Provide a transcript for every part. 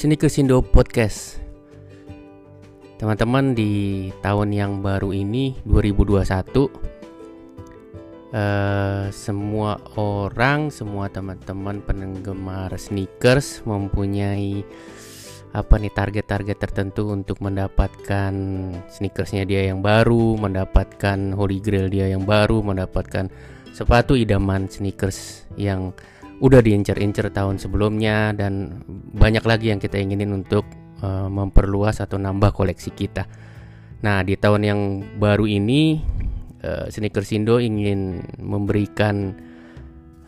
sini ke Sindo Podcast. Teman-teman di tahun yang baru ini 2021 eh, semua orang, semua teman-teman penggemar sneakers mempunyai apa nih target-target tertentu untuk mendapatkan sneakersnya dia yang baru, mendapatkan holy grail dia yang baru, mendapatkan sepatu idaman sneakers yang udah diincar-incar tahun sebelumnya dan banyak lagi yang kita inginin untuk uh, memperluas atau nambah koleksi kita. Nah, di tahun yang baru ini uh, Sneakers Indo ingin memberikan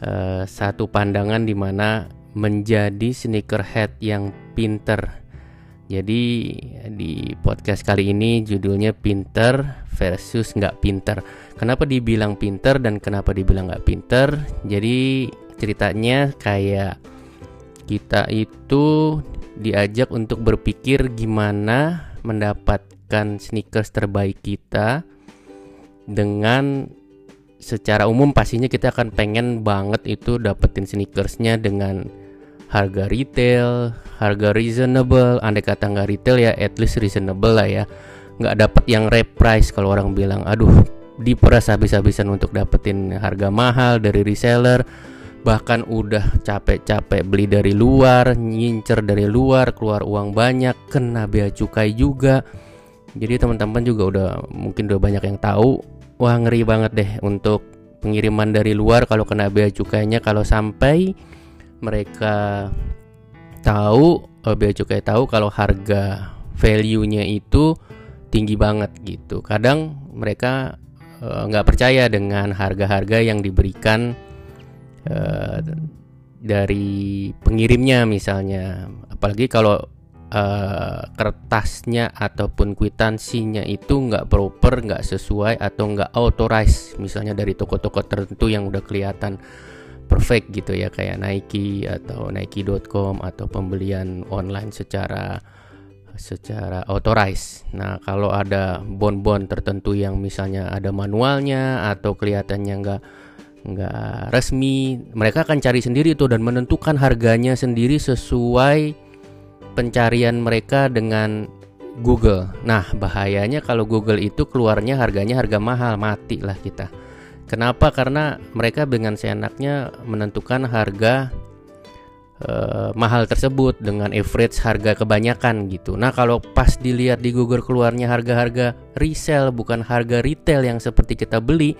uh, satu pandangan di mana menjadi sneakerhead yang pinter. Jadi di podcast kali ini judulnya pinter versus nggak pinter. Kenapa dibilang pinter dan kenapa dibilang nggak pinter? Jadi ceritanya kayak kita itu diajak untuk berpikir gimana mendapatkan sneakers terbaik kita dengan secara umum pastinya kita akan pengen banget itu dapetin sneakersnya dengan harga retail, harga reasonable, andai kata nggak retail ya at least reasonable lah ya. Nggak dapat yang reprice kalau orang bilang, aduh diperas habis-habisan untuk dapetin harga mahal dari reseller. Bahkan udah capek-capek beli dari luar, nyincer dari luar, keluar uang banyak, kena bea cukai juga. Jadi teman-teman juga udah mungkin udah banyak yang tahu. Wah ngeri banget deh untuk pengiriman dari luar kalau kena bea cukainya kalau sampai mereka tahu uh, bea cukai tahu kalau harga value-nya itu tinggi banget gitu. Kadang mereka eh, nggak percaya dengan harga-harga yang diberikan uh, dari pengirimnya misalnya. Apalagi kalau uh, kertasnya ataupun kwitansinya itu nggak proper, nggak sesuai atau nggak authorized, misalnya dari toko-toko tertentu yang udah kelihatan perfect gitu ya kayak Nike atau Nike.com atau pembelian online secara secara authorized. Nah kalau ada bon-bon tertentu yang misalnya ada manualnya atau kelihatannya nggak nggak resmi, mereka akan cari sendiri tuh dan menentukan harganya sendiri sesuai pencarian mereka dengan Google. Nah bahayanya kalau Google itu keluarnya harganya harga mahal, mati lah kita. Kenapa? Karena mereka dengan seenaknya menentukan harga uh, mahal tersebut dengan average harga kebanyakan gitu. Nah, kalau pas dilihat di Google keluarnya harga-harga resell bukan harga retail yang seperti kita beli,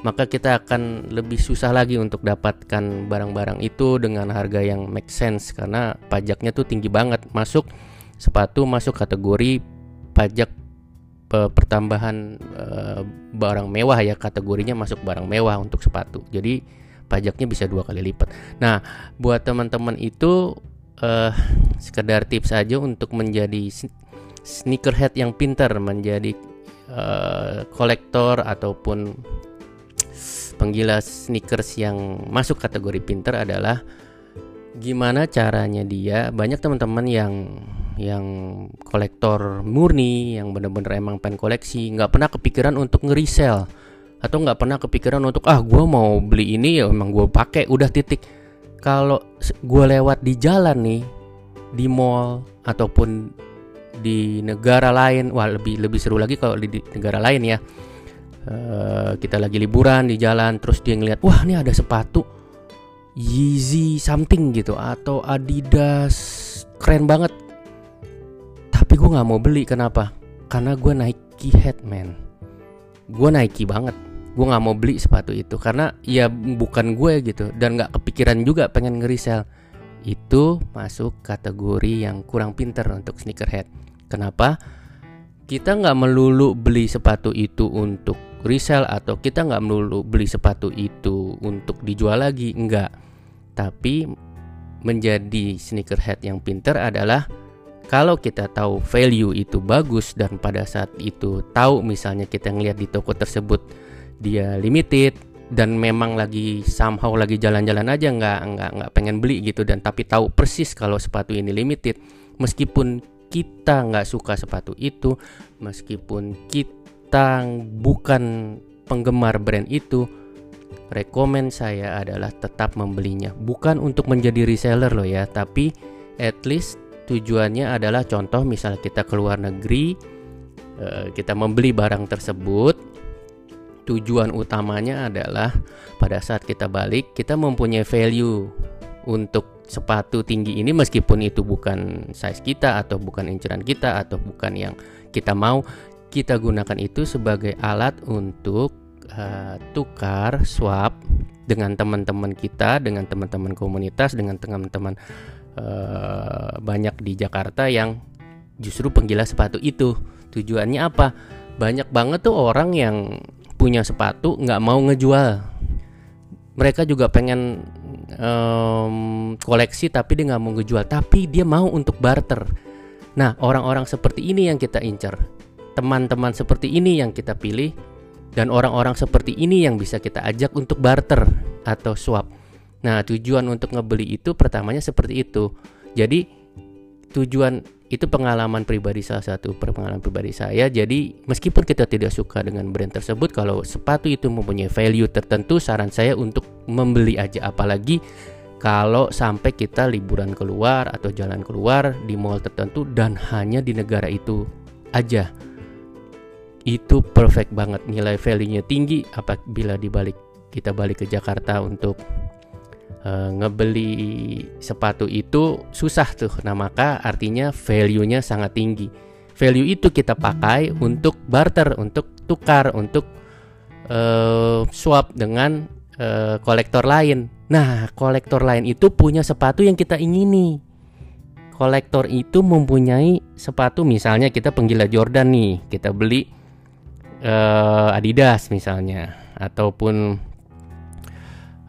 maka kita akan lebih susah lagi untuk dapatkan barang-barang itu dengan harga yang make sense karena pajaknya tuh tinggi banget. Masuk sepatu masuk kategori pajak pertambahan uh, barang mewah ya kategorinya masuk barang mewah untuk sepatu. Jadi pajaknya bisa dua kali lipat. Nah, buat teman-teman itu uh, sekedar tips aja untuk menjadi sneakerhead yang pintar, menjadi uh, kolektor ataupun penggila sneakers yang masuk kategori pintar adalah gimana caranya dia. Banyak teman-teman yang yang kolektor murni yang bener-bener emang pengen koleksi nggak pernah kepikiran untuk ngeresell. Atau nggak pernah kepikiran untuk ah gue mau beli ini ya emang gue pakai. Udah titik. Kalau gue lewat di jalan nih di mall ataupun di negara lain wah lebih lebih seru lagi kalau di negara lain ya uh, kita lagi liburan di jalan terus dia ngeliat wah ini ada sepatu Yeezy something gitu atau Adidas. Keren banget. Tapi gue nggak mau beli. Kenapa? Karena gue Nike head man. Gue Nike banget. Gue nggak mau beli sepatu itu. Karena ya bukan gue gitu. Dan nggak kepikiran juga pengen ngerisel itu masuk kategori yang kurang pinter untuk sneakerhead. Kenapa? Kita nggak melulu beli sepatu itu untuk resell atau kita nggak melulu beli sepatu itu untuk dijual lagi enggak tapi menjadi sneakerhead yang pinter adalah kalau kita tahu value itu bagus dan pada saat itu tahu misalnya kita ngelihat di toko tersebut dia limited dan memang lagi somehow lagi jalan-jalan aja nggak nggak nggak pengen beli gitu dan tapi tahu persis kalau sepatu ini limited meskipun kita nggak suka sepatu itu meskipun kita bukan penggemar brand itu rekomend saya adalah tetap membelinya. Bukan untuk menjadi reseller loh ya tapi at least tujuannya adalah contoh misalnya kita ke luar negeri eh, kita membeli barang tersebut tujuan utamanya adalah pada saat kita balik kita mempunyai value untuk sepatu tinggi ini meskipun itu bukan size kita atau bukan inceran kita atau bukan yang kita mau kita gunakan itu sebagai alat untuk uh, tukar swap dengan teman-teman kita dengan teman-teman komunitas dengan teman-teman uh, banyak di Jakarta yang justru penggila sepatu itu. Tujuannya apa? Banyak banget tuh orang yang punya sepatu nggak mau ngejual. Mereka juga pengen um, koleksi tapi dia nggak mau ngejual tapi dia mau untuk barter. Nah orang-orang seperti ini yang kita incar teman-teman seperti ini yang kita pilih dan orang-orang seperti ini yang bisa kita ajak untuk barter atau swap. Nah tujuan untuk ngebeli itu pertamanya seperti itu. Jadi tujuan itu pengalaman pribadi salah satu pengalaman pribadi saya. Jadi meskipun kita tidak suka dengan brand tersebut kalau sepatu itu mempunyai value tertentu saran saya untuk membeli aja. Apalagi kalau sampai kita liburan keluar atau jalan keluar di mall tertentu dan hanya di negara itu aja itu perfect banget nilai value-nya tinggi apabila dibalik kita balik ke Jakarta untuk uh, ngebeli sepatu itu susah tuh. Nah, maka artinya value-nya sangat tinggi. Value itu kita pakai untuk barter, untuk tukar, untuk uh, swap dengan uh, kolektor lain. Nah, kolektor lain itu punya sepatu yang kita ingini. Kolektor itu mempunyai sepatu misalnya kita penggila Jordan nih, kita beli uh, Adidas misalnya ataupun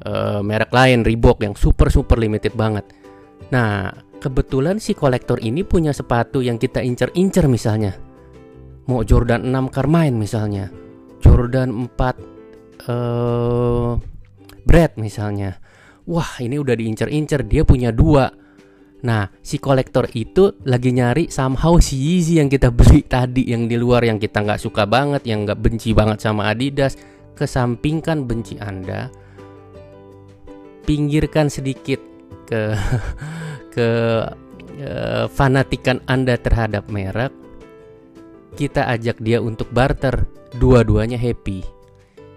uh, merek lain Reebok yang super super limited banget. Nah, kebetulan si kolektor ini punya sepatu yang kita incer-incer misalnya. Mau Jordan 6 Carmine misalnya. Jordan 4 uh, eh, Brad misalnya. Wah, ini udah diincer-incer, dia punya dua. Nah, si kolektor itu lagi nyari somehow si Yeezy yang kita beli tadi yang di luar yang kita nggak suka banget, yang nggak benci banget sama Adidas. Kesampingkan benci Anda, pinggirkan sedikit ke ke uh, fanatikan Anda terhadap merek, kita ajak dia untuk barter, dua-duanya happy.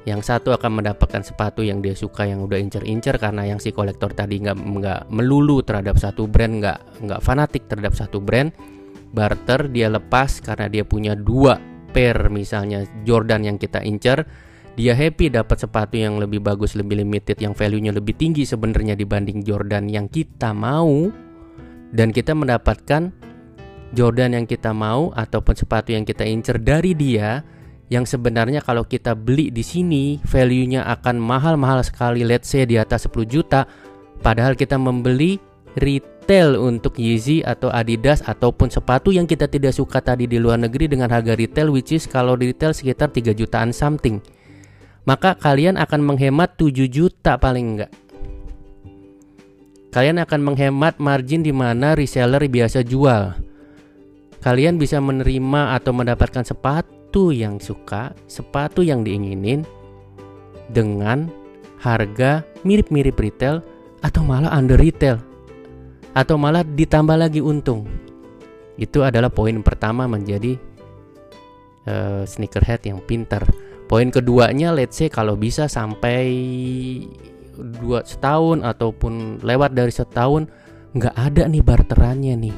Yang satu akan mendapatkan sepatu yang dia suka yang udah incer-incer karena yang si kolektor tadi nggak nggak melulu terhadap satu brand, nggak nggak fanatik terhadap satu brand. Barter dia lepas karena dia punya dua pair misalnya Jordan yang kita incer dia happy dapat sepatu yang lebih bagus, lebih limited, yang value-nya lebih tinggi sebenarnya dibanding Jordan yang kita mau dan kita mendapatkan Jordan yang kita mau ataupun sepatu yang kita incer dari dia yang sebenarnya kalau kita beli di sini value-nya akan mahal-mahal sekali let's say di atas 10 juta padahal kita membeli retail untuk Yeezy atau Adidas ataupun sepatu yang kita tidak suka tadi di luar negeri dengan harga retail which is kalau retail sekitar 3 jutaan something maka kalian akan menghemat 7 juta paling enggak. Kalian akan menghemat margin di mana reseller biasa jual. Kalian bisa menerima atau mendapatkan sepatu yang suka, sepatu yang diinginin dengan harga mirip-mirip retail atau malah under retail atau malah ditambah lagi untung. Itu adalah poin pertama menjadi uh, sneakerhead yang pintar Poin keduanya let's say kalau bisa sampai dua setahun ataupun lewat dari setahun nggak ada nih barterannya nih.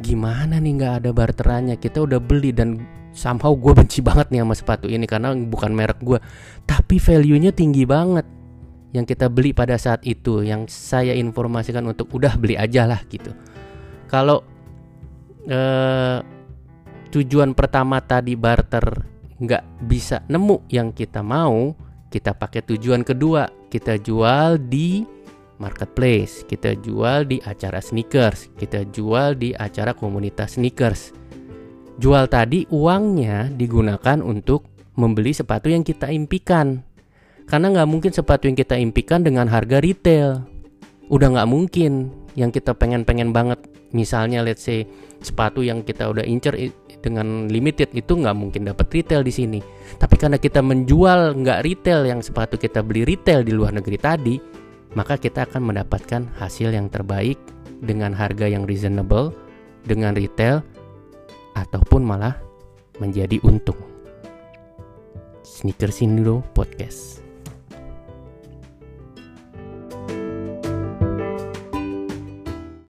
Gimana nih nggak ada barterannya? Kita udah beli dan somehow gue benci banget nih sama sepatu ini karena bukan merek gue. Tapi value-nya tinggi banget yang kita beli pada saat itu yang saya informasikan untuk udah beli aja lah gitu. Kalau eh, tujuan pertama tadi barter nggak bisa nemu yang kita mau, kita pakai tujuan kedua, kita jual di marketplace, kita jual di acara sneakers, kita jual di acara komunitas sneakers. Jual tadi uangnya digunakan untuk membeli sepatu yang kita impikan. Karena nggak mungkin sepatu yang kita impikan dengan harga retail. Udah nggak mungkin yang kita pengen-pengen banget. Misalnya let's say sepatu yang kita udah incer dengan limited itu nggak mungkin dapat retail di sini. Tapi karena kita menjual nggak retail yang sepatu kita beli retail di luar negeri tadi, maka kita akan mendapatkan hasil yang terbaik dengan harga yang reasonable dengan retail ataupun malah menjadi untung. Sneakers Indo Podcast.